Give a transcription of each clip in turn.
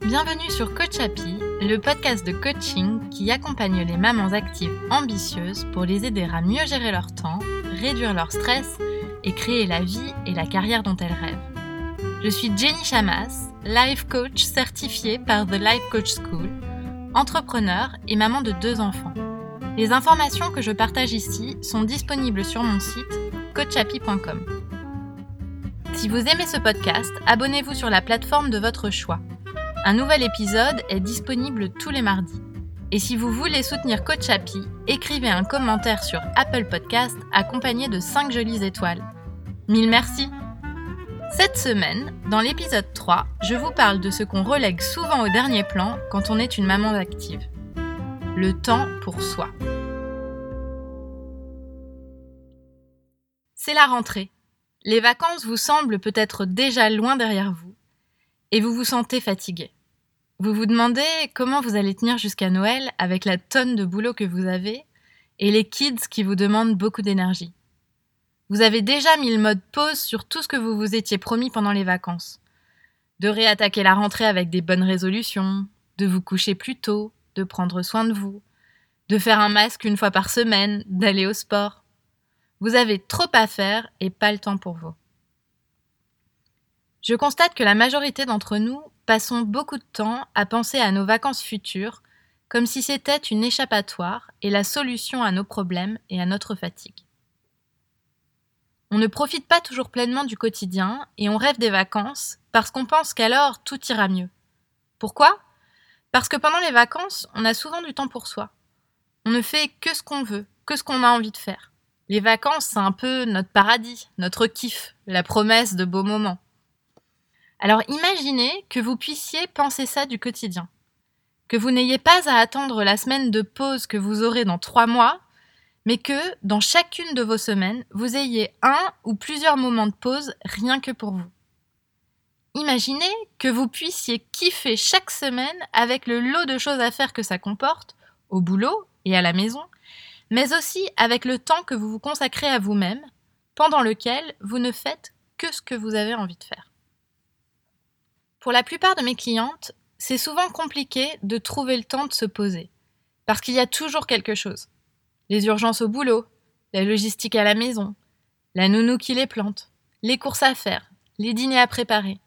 Bienvenue sur Coach Happy, le podcast de coaching qui accompagne les mamans actives ambitieuses pour les aider à mieux gérer leur temps, réduire leur stress et créer la vie et la carrière dont elles rêvent. Je suis Jenny Chamas, life coach certifiée par The Life Coach School, entrepreneur et maman de deux enfants. Les informations que je partage ici sont disponibles sur mon site coachappy.com. Si vous aimez ce podcast, abonnez-vous sur la plateforme de votre choix. Un nouvel épisode est disponible tous les mardis. Et si vous voulez soutenir Coach Happy, écrivez un commentaire sur Apple Podcast accompagné de 5 jolies étoiles. Mille merci Cette semaine, dans l'épisode 3, je vous parle de ce qu'on relègue souvent au dernier plan quand on est une maman active le temps pour soi. C'est la rentrée. Les vacances vous semblent peut-être déjà loin derrière vous et vous vous sentez fatigué. Vous vous demandez comment vous allez tenir jusqu'à Noël avec la tonne de boulot que vous avez et les kids qui vous demandent beaucoup d'énergie. Vous avez déjà mis le mode pause sur tout ce que vous vous étiez promis pendant les vacances. De réattaquer la rentrée avec des bonnes résolutions, de vous coucher plus tôt, de prendre soin de vous, de faire un masque une fois par semaine, d'aller au sport. Vous avez trop à faire et pas le temps pour vous. Je constate que la majorité d'entre nous passons beaucoup de temps à penser à nos vacances futures comme si c'était une échappatoire et la solution à nos problèmes et à notre fatigue. On ne profite pas toujours pleinement du quotidien et on rêve des vacances parce qu'on pense qu'alors tout ira mieux. Pourquoi? Parce que pendant les vacances, on a souvent du temps pour soi. On ne fait que ce qu'on veut, que ce qu'on a envie de faire. Les vacances, c'est un peu notre paradis, notre kiff, la promesse de beaux moments. Alors imaginez que vous puissiez penser ça du quotidien. Que vous n'ayez pas à attendre la semaine de pause que vous aurez dans trois mois, mais que dans chacune de vos semaines, vous ayez un ou plusieurs moments de pause rien que pour vous. Imaginez que vous puissiez kiffer chaque semaine avec le lot de choses à faire que ça comporte, au boulot et à la maison, mais aussi avec le temps que vous vous consacrez à vous-même, pendant lequel vous ne faites que ce que vous avez envie de faire. Pour la plupart de mes clientes, c'est souvent compliqué de trouver le temps de se poser, parce qu'il y a toujours quelque chose. Les urgences au boulot, la logistique à la maison, la nounou qui les plante, les courses à faire, les dîners à préparer.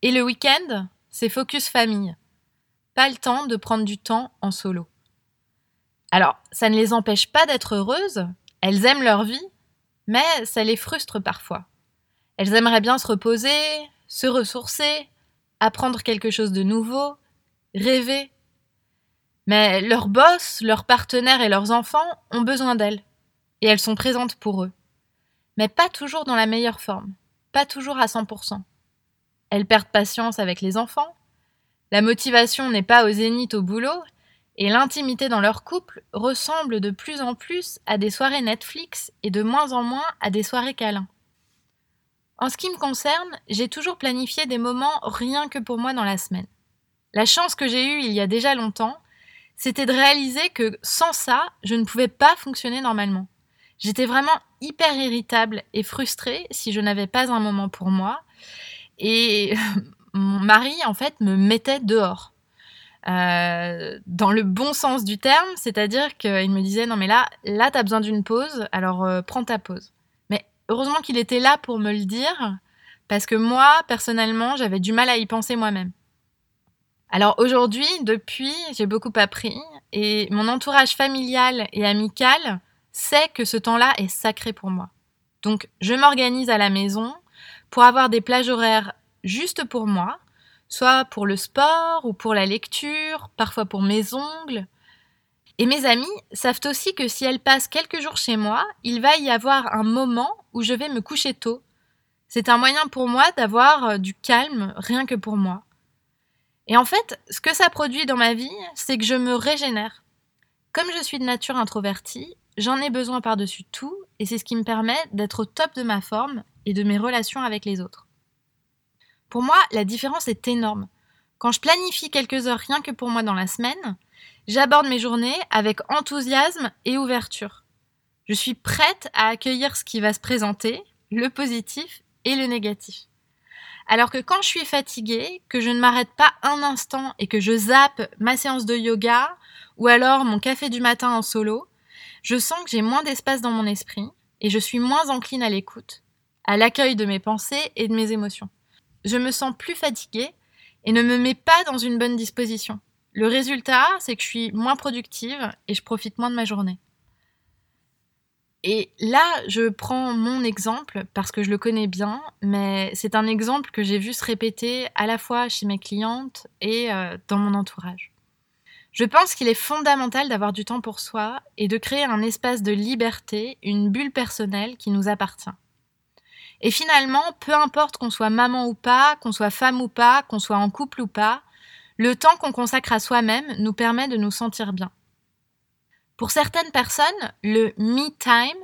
Et le week-end, c'est focus famille. Pas le temps de prendre du temps en solo. Alors, ça ne les empêche pas d'être heureuses, elles aiment leur vie, mais ça les frustre parfois. Elles aimeraient bien se reposer, se ressourcer, apprendre quelque chose de nouveau, rêver. Mais leurs boss, leurs partenaires et leurs enfants ont besoin d'elles, et elles sont présentes pour eux. Mais pas toujours dans la meilleure forme, pas toujours à 100%. Elles perdent patience avec les enfants, la motivation n'est pas au zénith au boulot, et l'intimité dans leur couple ressemble de plus en plus à des soirées Netflix et de moins en moins à des soirées câlins. En ce qui me concerne, j'ai toujours planifié des moments rien que pour moi dans la semaine. La chance que j'ai eue il y a déjà longtemps, c'était de réaliser que sans ça, je ne pouvais pas fonctionner normalement. J'étais vraiment hyper irritable et frustrée si je n'avais pas un moment pour moi, et mon mari, en fait, me mettait dehors. Euh, dans le bon sens du terme, c'est-à-dire qu'il me disait non mais là, là t'as besoin d'une pause, alors euh, prends ta pause. Mais heureusement qu'il était là pour me le dire, parce que moi personnellement j'avais du mal à y penser moi-même. Alors aujourd'hui, depuis, j'ai beaucoup appris et mon entourage familial et amical sait que ce temps-là est sacré pour moi. Donc je m'organise à la maison, pour avoir des plages horaires juste pour moi, soit pour le sport ou pour la lecture, parfois pour mes ongles. Et mes amis savent aussi que si elles passent quelques jours chez moi, il va y avoir un moment où je vais me coucher tôt. C'est un moyen pour moi d'avoir euh, du calme rien que pour moi. Et en fait, ce que ça produit dans ma vie, c'est que je me régénère. Comme je suis de nature introvertie, j'en ai besoin par-dessus tout, et c'est ce qui me permet d'être au top de ma forme et de mes relations avec les autres. Pour moi, la différence est énorme. Quand je planifie quelques heures rien que pour moi dans la semaine, j'aborde mes journées avec enthousiasme et ouverture. Je suis prête à accueillir ce qui va se présenter, le positif et le négatif. Alors que quand je suis fatiguée, que je ne m'arrête pas un instant et que je zappe ma séance de yoga ou alors mon café du matin en solo, je sens que j'ai moins d'espace dans mon esprit et je suis moins encline à l'écoute, à l'accueil de mes pensées et de mes émotions. Je me sens plus fatiguée et ne me mets pas dans une bonne disposition. Le résultat, c'est que je suis moins productive et je profite moins de ma journée. Et là, je prends mon exemple parce que je le connais bien, mais c'est un exemple que j'ai vu se répéter à la fois chez mes clientes et euh, dans mon entourage. Je pense qu'il est fondamental d'avoir du temps pour soi et de créer un espace de liberté, une bulle personnelle qui nous appartient. Et finalement, peu importe qu'on soit maman ou pas, qu'on soit femme ou pas, qu'on soit en couple ou pas, le temps qu'on consacre à soi-même nous permet de nous sentir bien. Pour certaines personnes, le me time,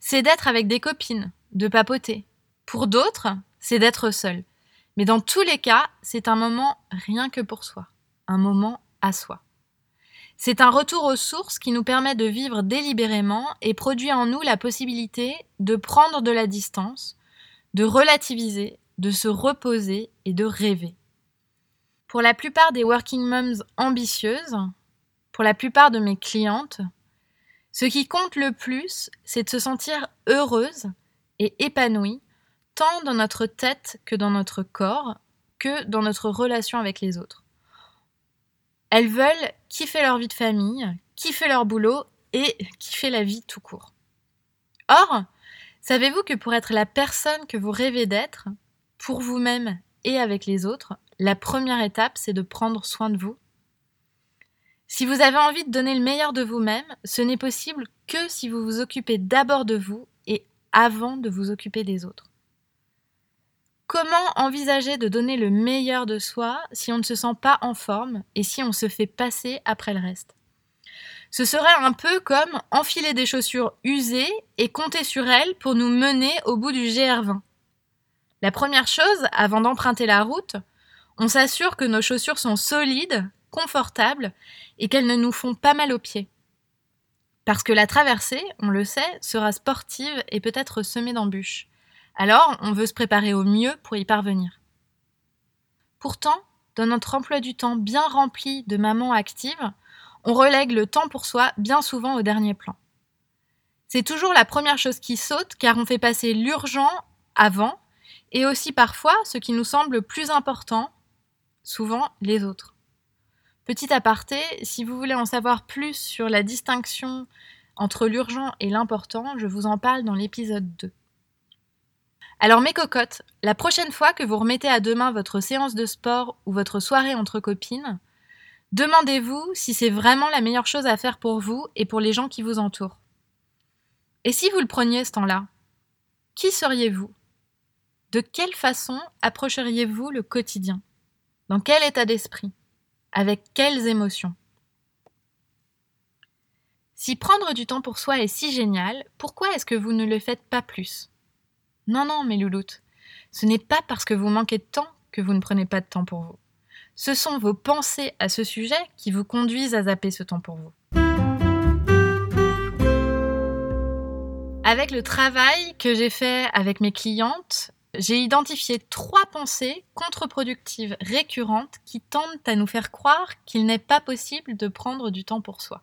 c'est d'être avec des copines, de papoter. Pour d'autres, c'est d'être seul. Mais dans tous les cas, c'est un moment rien que pour soi, un moment à soi. C'est un retour aux sources qui nous permet de vivre délibérément et produit en nous la possibilité de prendre de la distance, de relativiser, de se reposer et de rêver. Pour la plupart des working moms ambitieuses, pour la plupart de mes clientes, ce qui compte le plus, c'est de se sentir heureuse et épanouie, tant dans notre tête que dans notre corps, que dans notre relation avec les autres. Elles veulent kiffer leur vie de famille, kiffer leur boulot et kiffer la vie tout court. Or, savez-vous que pour être la personne que vous rêvez d'être, pour vous-même et avec les autres, la première étape, c'est de prendre soin de vous? Si vous avez envie de donner le meilleur de vous-même, ce n'est possible que si vous vous occupez d'abord de vous et avant de vous occuper des autres. Comment envisager de donner le meilleur de soi si on ne se sent pas en forme et si on se fait passer après le reste? Ce serait un peu comme enfiler des chaussures usées et compter sur elles pour nous mener au bout du GR20. La première chose, avant d'emprunter la route, on s'assure que nos chaussures sont solides, confortables et qu'elles ne nous font pas mal aux pieds. Parce que la traversée, on le sait, sera sportive et peut-être semée d'embûches. Alors, on veut se préparer au mieux pour y parvenir. Pourtant, dans notre emploi du temps bien rempli de mamans actives, on relègue le temps pour soi bien souvent au dernier plan. C'est toujours la première chose qui saute car on fait passer l'urgent avant et aussi parfois ce qui nous semble plus important, souvent les autres. Petit aparté, si vous voulez en savoir plus sur la distinction entre l'urgent et l'important, je vous en parle dans l'épisode 2. Alors mes cocottes, la prochaine fois que vous remettez à demain votre séance de sport ou votre soirée entre copines, demandez-vous si c'est vraiment la meilleure chose à faire pour vous et pour les gens qui vous entourent. Et si vous le preniez ce temps-là, qui seriez-vous? De quelle façon approcheriez-vous le quotidien? Dans quel état d'esprit? Avec quelles émotions? Si prendre du temps pour soi est si génial, pourquoi est-ce que vous ne le faites pas plus? Non, non, mes louloutes, ce n'est pas parce que vous manquez de temps que vous ne prenez pas de temps pour vous. Ce sont vos pensées à ce sujet qui vous conduisent à zapper ce temps pour vous. Avec le travail que j'ai fait avec mes clientes, j'ai identifié trois pensées contre-productives récurrentes qui tendent à nous faire croire qu'il n'est pas possible de prendre du temps pour soi.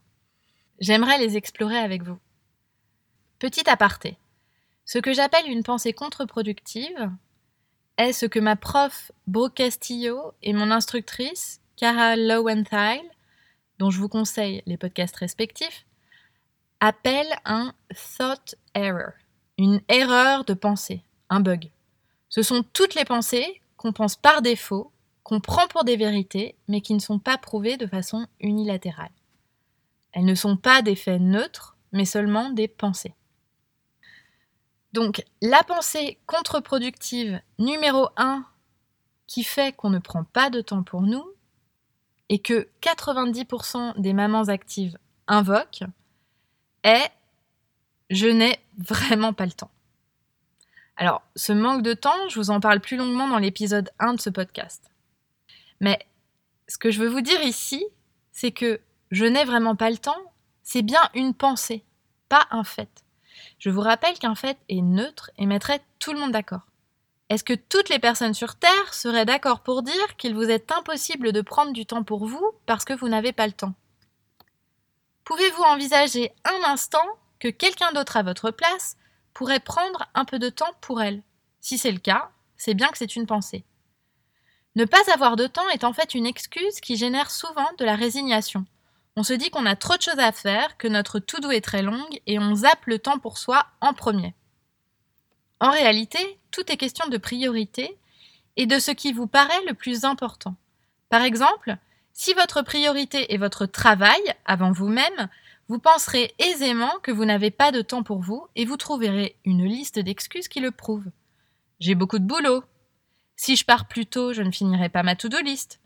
J'aimerais les explorer avec vous. Petit aparté. Ce que j'appelle une pensée contre-productive est ce que ma prof Beau Castillo et mon instructrice Cara Lowenthal, dont je vous conseille les podcasts respectifs, appellent un thought error, une erreur de pensée, un bug. Ce sont toutes les pensées qu'on pense par défaut, qu'on prend pour des vérités, mais qui ne sont pas prouvées de façon unilatérale. Elles ne sont pas des faits neutres, mais seulement des pensées. Donc la pensée contre-productive numéro 1 qui fait qu'on ne prend pas de temps pour nous et que 90% des mamans actives invoquent est je n'ai vraiment pas le temps. Alors, ce manque de temps, je vous en parle plus longuement dans l'épisode 1 de ce podcast. Mais ce que je veux vous dire ici, c'est que je n'ai vraiment pas le temps, c'est bien une pensée, pas un fait. Je vous rappelle qu'un fait est neutre et mettrait tout le monde d'accord. Est-ce que toutes les personnes sur Terre seraient d'accord pour dire qu'il vous est impossible de prendre du temps pour vous parce que vous n'avez pas le temps? Pouvez-vous envisager un instant que quelqu'un d'autre à votre place pourrait prendre un peu de temps pour elle? Si c'est le cas, c'est bien que c'est une pensée. Ne pas avoir de temps est en fait une excuse qui génère souvent de la résignation. On se dit qu'on a trop de choses à faire, que notre to-do est très longue et on zappe le temps pour soi en premier. En réalité, tout est question de priorité et de ce qui vous paraît le plus important. Par exemple, si votre priorité est votre travail avant vous-même, vous penserez aisément que vous n'avez pas de temps pour vous et vous trouverez une liste d'excuses qui le prouve. J'ai beaucoup de boulot, si je pars plus tôt, je ne finirai pas ma to-do list.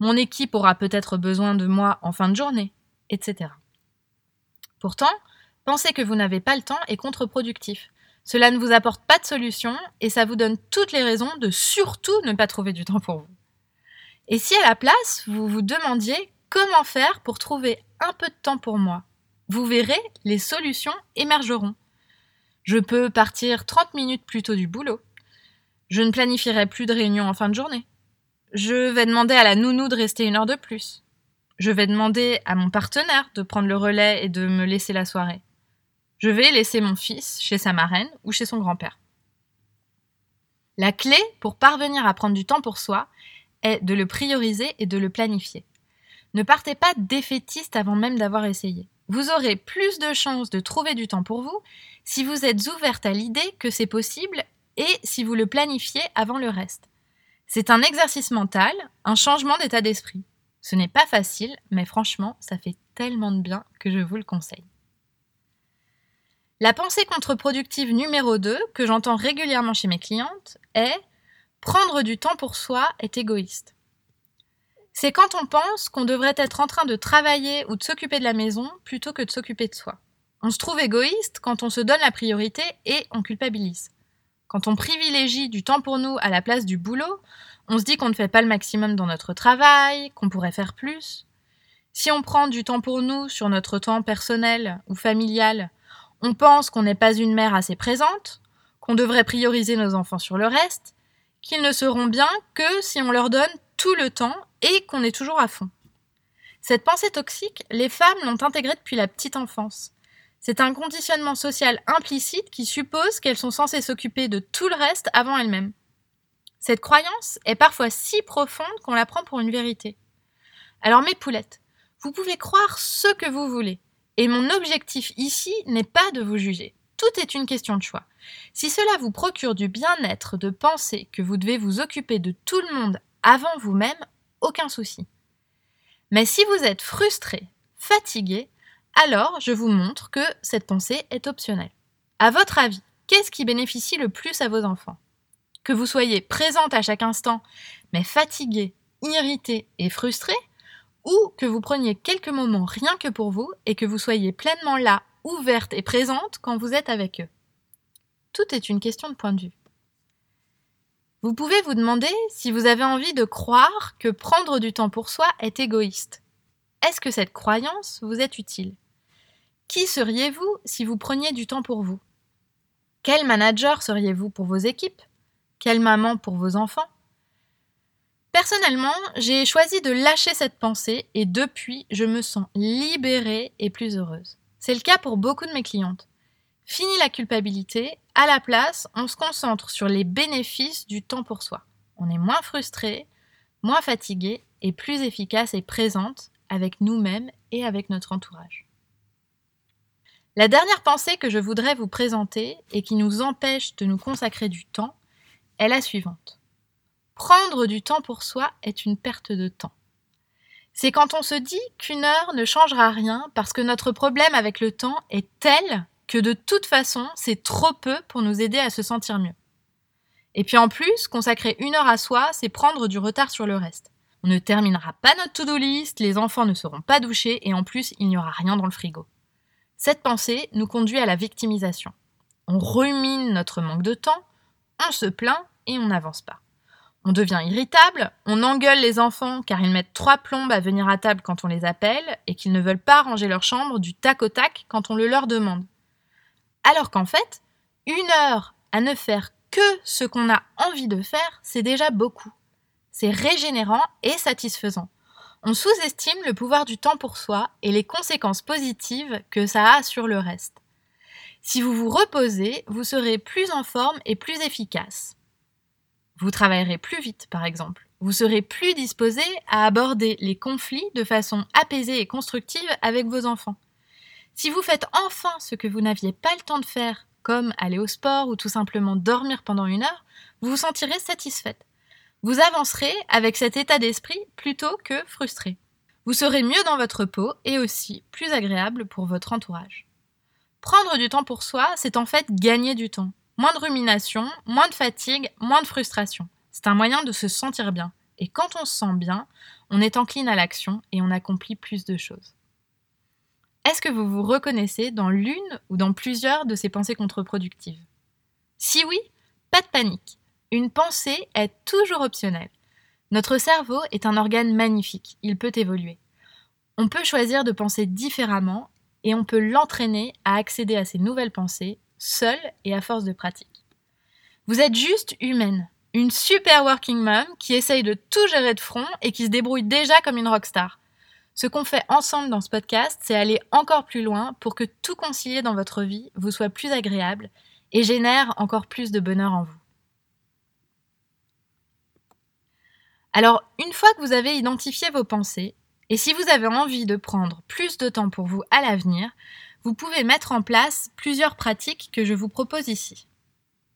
Mon équipe aura peut-être besoin de moi en fin de journée, etc. Pourtant, penser que vous n'avez pas le temps est contre-productif. Cela ne vous apporte pas de solution et ça vous donne toutes les raisons de surtout ne pas trouver du temps pour vous. Et si à la place, vous vous demandiez comment faire pour trouver un peu de temps pour moi, vous verrez, les solutions émergeront. Je peux partir 30 minutes plus tôt du boulot. Je ne planifierai plus de réunions en fin de journée. Je vais demander à la nounou de rester une heure de plus. Je vais demander à mon partenaire de prendre le relais et de me laisser la soirée. Je vais laisser mon fils chez sa marraine ou chez son grand-père. La clé pour parvenir à prendre du temps pour soi est de le prioriser et de le planifier. Ne partez pas défaitiste avant même d'avoir essayé. Vous aurez plus de chances de trouver du temps pour vous si vous êtes ouverte à l'idée que c'est possible et si vous le planifiez avant le reste. C'est un exercice mental, un changement d'état d'esprit. Ce n'est pas facile, mais franchement, ça fait tellement de bien que je vous le conseille. La pensée contre-productive numéro 2 que j'entends régulièrement chez mes clientes est prendre du temps pour soi est égoïste. C'est quand on pense qu'on devrait être en train de travailler ou de s'occuper de la maison plutôt que de s'occuper de soi. On se trouve égoïste quand on se donne la priorité et on culpabilise. Quand on privilégie du temps pour nous à la place du boulot, on se dit qu'on ne fait pas le maximum dans notre travail, qu'on pourrait faire plus. Si on prend du temps pour nous sur notre temps personnel ou familial, on pense qu'on n'est pas une mère assez présente, qu'on devrait prioriser nos enfants sur le reste, qu'ils ne seront bien que si on leur donne tout le temps et qu'on est toujours à fond. Cette pensée toxique, les femmes l'ont intégrée depuis la petite enfance. C'est un conditionnement social implicite qui suppose qu'elles sont censées s'occuper de tout le reste avant elles-mêmes. Cette croyance est parfois si profonde qu'on la prend pour une vérité. Alors mes poulettes, vous pouvez croire ce que vous voulez, et mon objectif ici n'est pas de vous juger. Tout est une question de choix. Si cela vous procure du bien-être de penser que vous devez vous occuper de tout le monde avant vous-même, aucun souci. Mais si vous êtes frustré, fatigué, alors je vous montre que cette pensée est optionnelle. À votre avis, qu'est-ce qui bénéficie le plus à vos enfants? Que vous soyez présente à chaque instant, mais fatiguée, irritée et frustrée, ou que vous preniez quelques moments rien que pour vous et que vous soyez pleinement là, ouverte et présente quand vous êtes avec eux? Tout est une question de point de vue. Vous pouvez vous demander si vous avez envie de croire que prendre du temps pour soi est égoïste. Est-ce que cette croyance vous est utile? Qui seriez-vous si vous preniez du temps pour vous? Quel manager seriez-vous pour vos équipes? Quelle maman pour vos enfants? Personnellement, j'ai choisi de lâcher cette pensée et depuis, je me sens libérée et plus heureuse. C'est le cas pour beaucoup de mes clientes. Fini la culpabilité, à la place, on se concentre sur les bénéfices du temps pour soi. On est moins frustré, moins fatigué et plus efficace et présente avec nous-mêmes et avec notre entourage. La dernière pensée que je voudrais vous présenter et qui nous empêche de nous consacrer du temps est la suivante. Prendre du temps pour soi est une perte de temps. C'est quand on se dit qu'une heure ne changera rien parce que notre problème avec le temps est tel que de toute façon c'est trop peu pour nous aider à se sentir mieux. Et puis en plus, consacrer une heure à soi, c'est prendre du retard sur le reste. On ne terminera pas notre to-do list, les enfants ne seront pas douchés et en plus il n'y aura rien dans le frigo. Cette pensée nous conduit à la victimisation. On rumine notre manque de temps, on se plaint et on n'avance pas. On devient irritable, on engueule les enfants car ils mettent trois plombes à venir à table quand on les appelle et qu'ils ne veulent pas ranger leur chambre du tac au tac quand on le leur demande. Alors qu'en fait, une heure à ne faire que ce qu'on a envie de faire, c'est déjà beaucoup. C'est régénérant et satisfaisant. On sous-estime le pouvoir du temps pour soi et les conséquences positives que ça a sur le reste. Si vous vous reposez, vous serez plus en forme et plus efficace. Vous travaillerez plus vite, par exemple. Vous serez plus disposé à aborder les conflits de façon apaisée et constructive avec vos enfants. Si vous faites enfin ce que vous n'aviez pas le temps de faire, comme aller au sport ou tout simplement dormir pendant une heure, vous vous sentirez satisfaite. Vous avancerez avec cet état d'esprit plutôt que frustré. Vous serez mieux dans votre peau et aussi plus agréable pour votre entourage. Prendre du temps pour soi, c'est en fait gagner du temps. Moins de rumination, moins de fatigue, moins de frustration. C'est un moyen de se sentir bien. Et quand on se sent bien, on est encline à l'action et on accomplit plus de choses. Est-ce que vous vous reconnaissez dans l'une ou dans plusieurs de ces pensées contre-productives? Si oui, pas de panique. Une pensée est toujours optionnelle. Notre cerveau est un organe magnifique, il peut évoluer. On peut choisir de penser différemment et on peut l'entraîner à accéder à ces nouvelles pensées, seul et à force de pratique. Vous êtes juste humaine, une super working mom qui essaye de tout gérer de front et qui se débrouille déjà comme une rockstar. Ce qu'on fait ensemble dans ce podcast, c'est aller encore plus loin pour que tout concilier dans votre vie vous soit plus agréable et génère encore plus de bonheur en vous. Alors, une fois que vous avez identifié vos pensées, et si vous avez envie de prendre plus de temps pour vous à l'avenir, vous pouvez mettre en place plusieurs pratiques que je vous propose ici.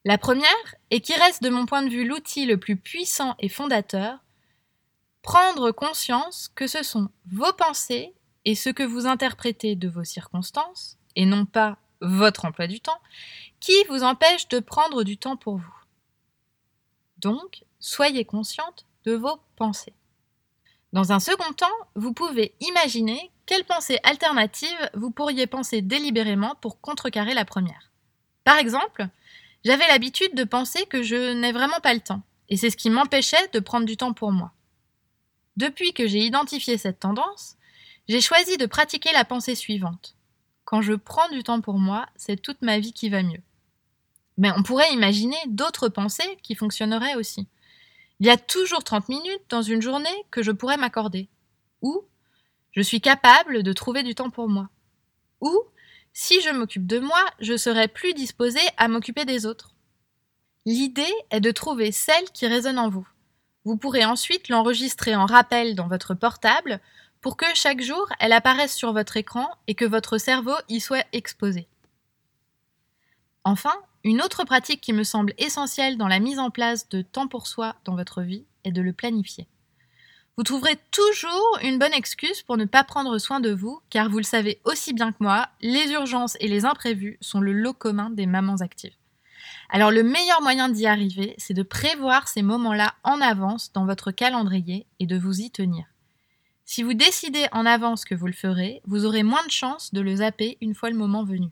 La première, et qui reste de mon point de vue l'outil le plus puissant et fondateur, prendre conscience que ce sont vos pensées et ce que vous interprétez de vos circonstances, et non pas votre emploi du temps, qui vous empêche de prendre du temps pour vous. Donc, soyez consciente de vos pensées. Dans un second temps, vous pouvez imaginer quelles pensées alternatives vous pourriez penser délibérément pour contrecarrer la première. Par exemple, j'avais l'habitude de penser que je n'ai vraiment pas le temps, et c'est ce qui m'empêchait de prendre du temps pour moi. Depuis que j'ai identifié cette tendance, j'ai choisi de pratiquer la pensée suivante. Quand je prends du temps pour moi, c'est toute ma vie qui va mieux. Mais on pourrait imaginer d'autres pensées qui fonctionneraient aussi. Il y a toujours 30 minutes dans une journée que je pourrais m'accorder. Ou je suis capable de trouver du temps pour moi. Ou si je m'occupe de moi, je serai plus disposée à m'occuper des autres. L'idée est de trouver celle qui résonne en vous. Vous pourrez ensuite l'enregistrer en rappel dans votre portable pour que chaque jour elle apparaisse sur votre écran et que votre cerveau y soit exposé. Enfin, une autre pratique qui me semble essentielle dans la mise en place de temps pour soi dans votre vie est de le planifier. Vous trouverez toujours une bonne excuse pour ne pas prendre soin de vous, car vous le savez aussi bien que moi, les urgences et les imprévus sont le lot commun des mamans actives. Alors le meilleur moyen d'y arriver, c'est de prévoir ces moments-là en avance dans votre calendrier et de vous y tenir. Si vous décidez en avance que vous le ferez, vous aurez moins de chances de le zapper une fois le moment venu.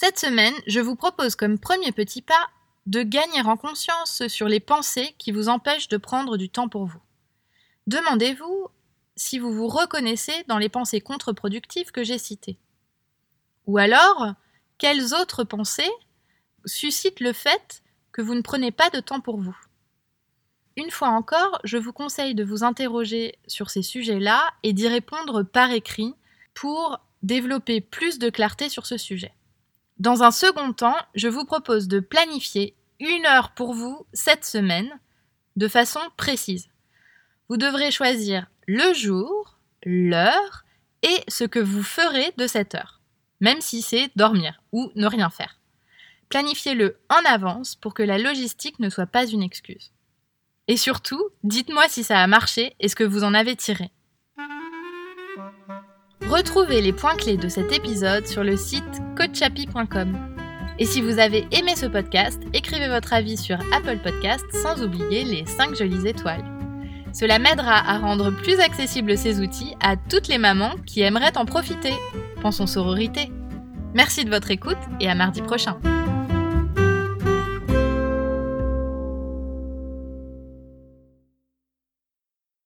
Cette semaine, je vous propose comme premier petit pas de gagner en conscience sur les pensées qui vous empêchent de prendre du temps pour vous. Demandez-vous si vous vous reconnaissez dans les pensées contre-productives que j'ai citées. Ou alors, quelles autres pensées suscitent le fait que vous ne prenez pas de temps pour vous? Une fois encore, je vous conseille de vous interroger sur ces sujets-là et d'y répondre par écrit pour développer plus de clarté sur ce sujet. Dans un second temps, je vous propose de planifier une heure pour vous cette semaine de façon précise. Vous devrez choisir le jour, l'heure et ce que vous ferez de cette heure, même si c'est dormir ou ne rien faire. Planifiez-le en avance pour que la logistique ne soit pas une excuse. Et surtout, dites-moi si ça a marché et ce que vous en avez tiré. Retrouvez les points clés de cet épisode sur le site coachapi.com. Et si vous avez aimé ce podcast, écrivez votre avis sur Apple Podcast sans oublier les 5 jolies étoiles. Cela m'aidera à rendre plus accessibles ces outils à toutes les mamans qui aimeraient en profiter. Pensons sororité. Merci de votre écoute et à mardi prochain.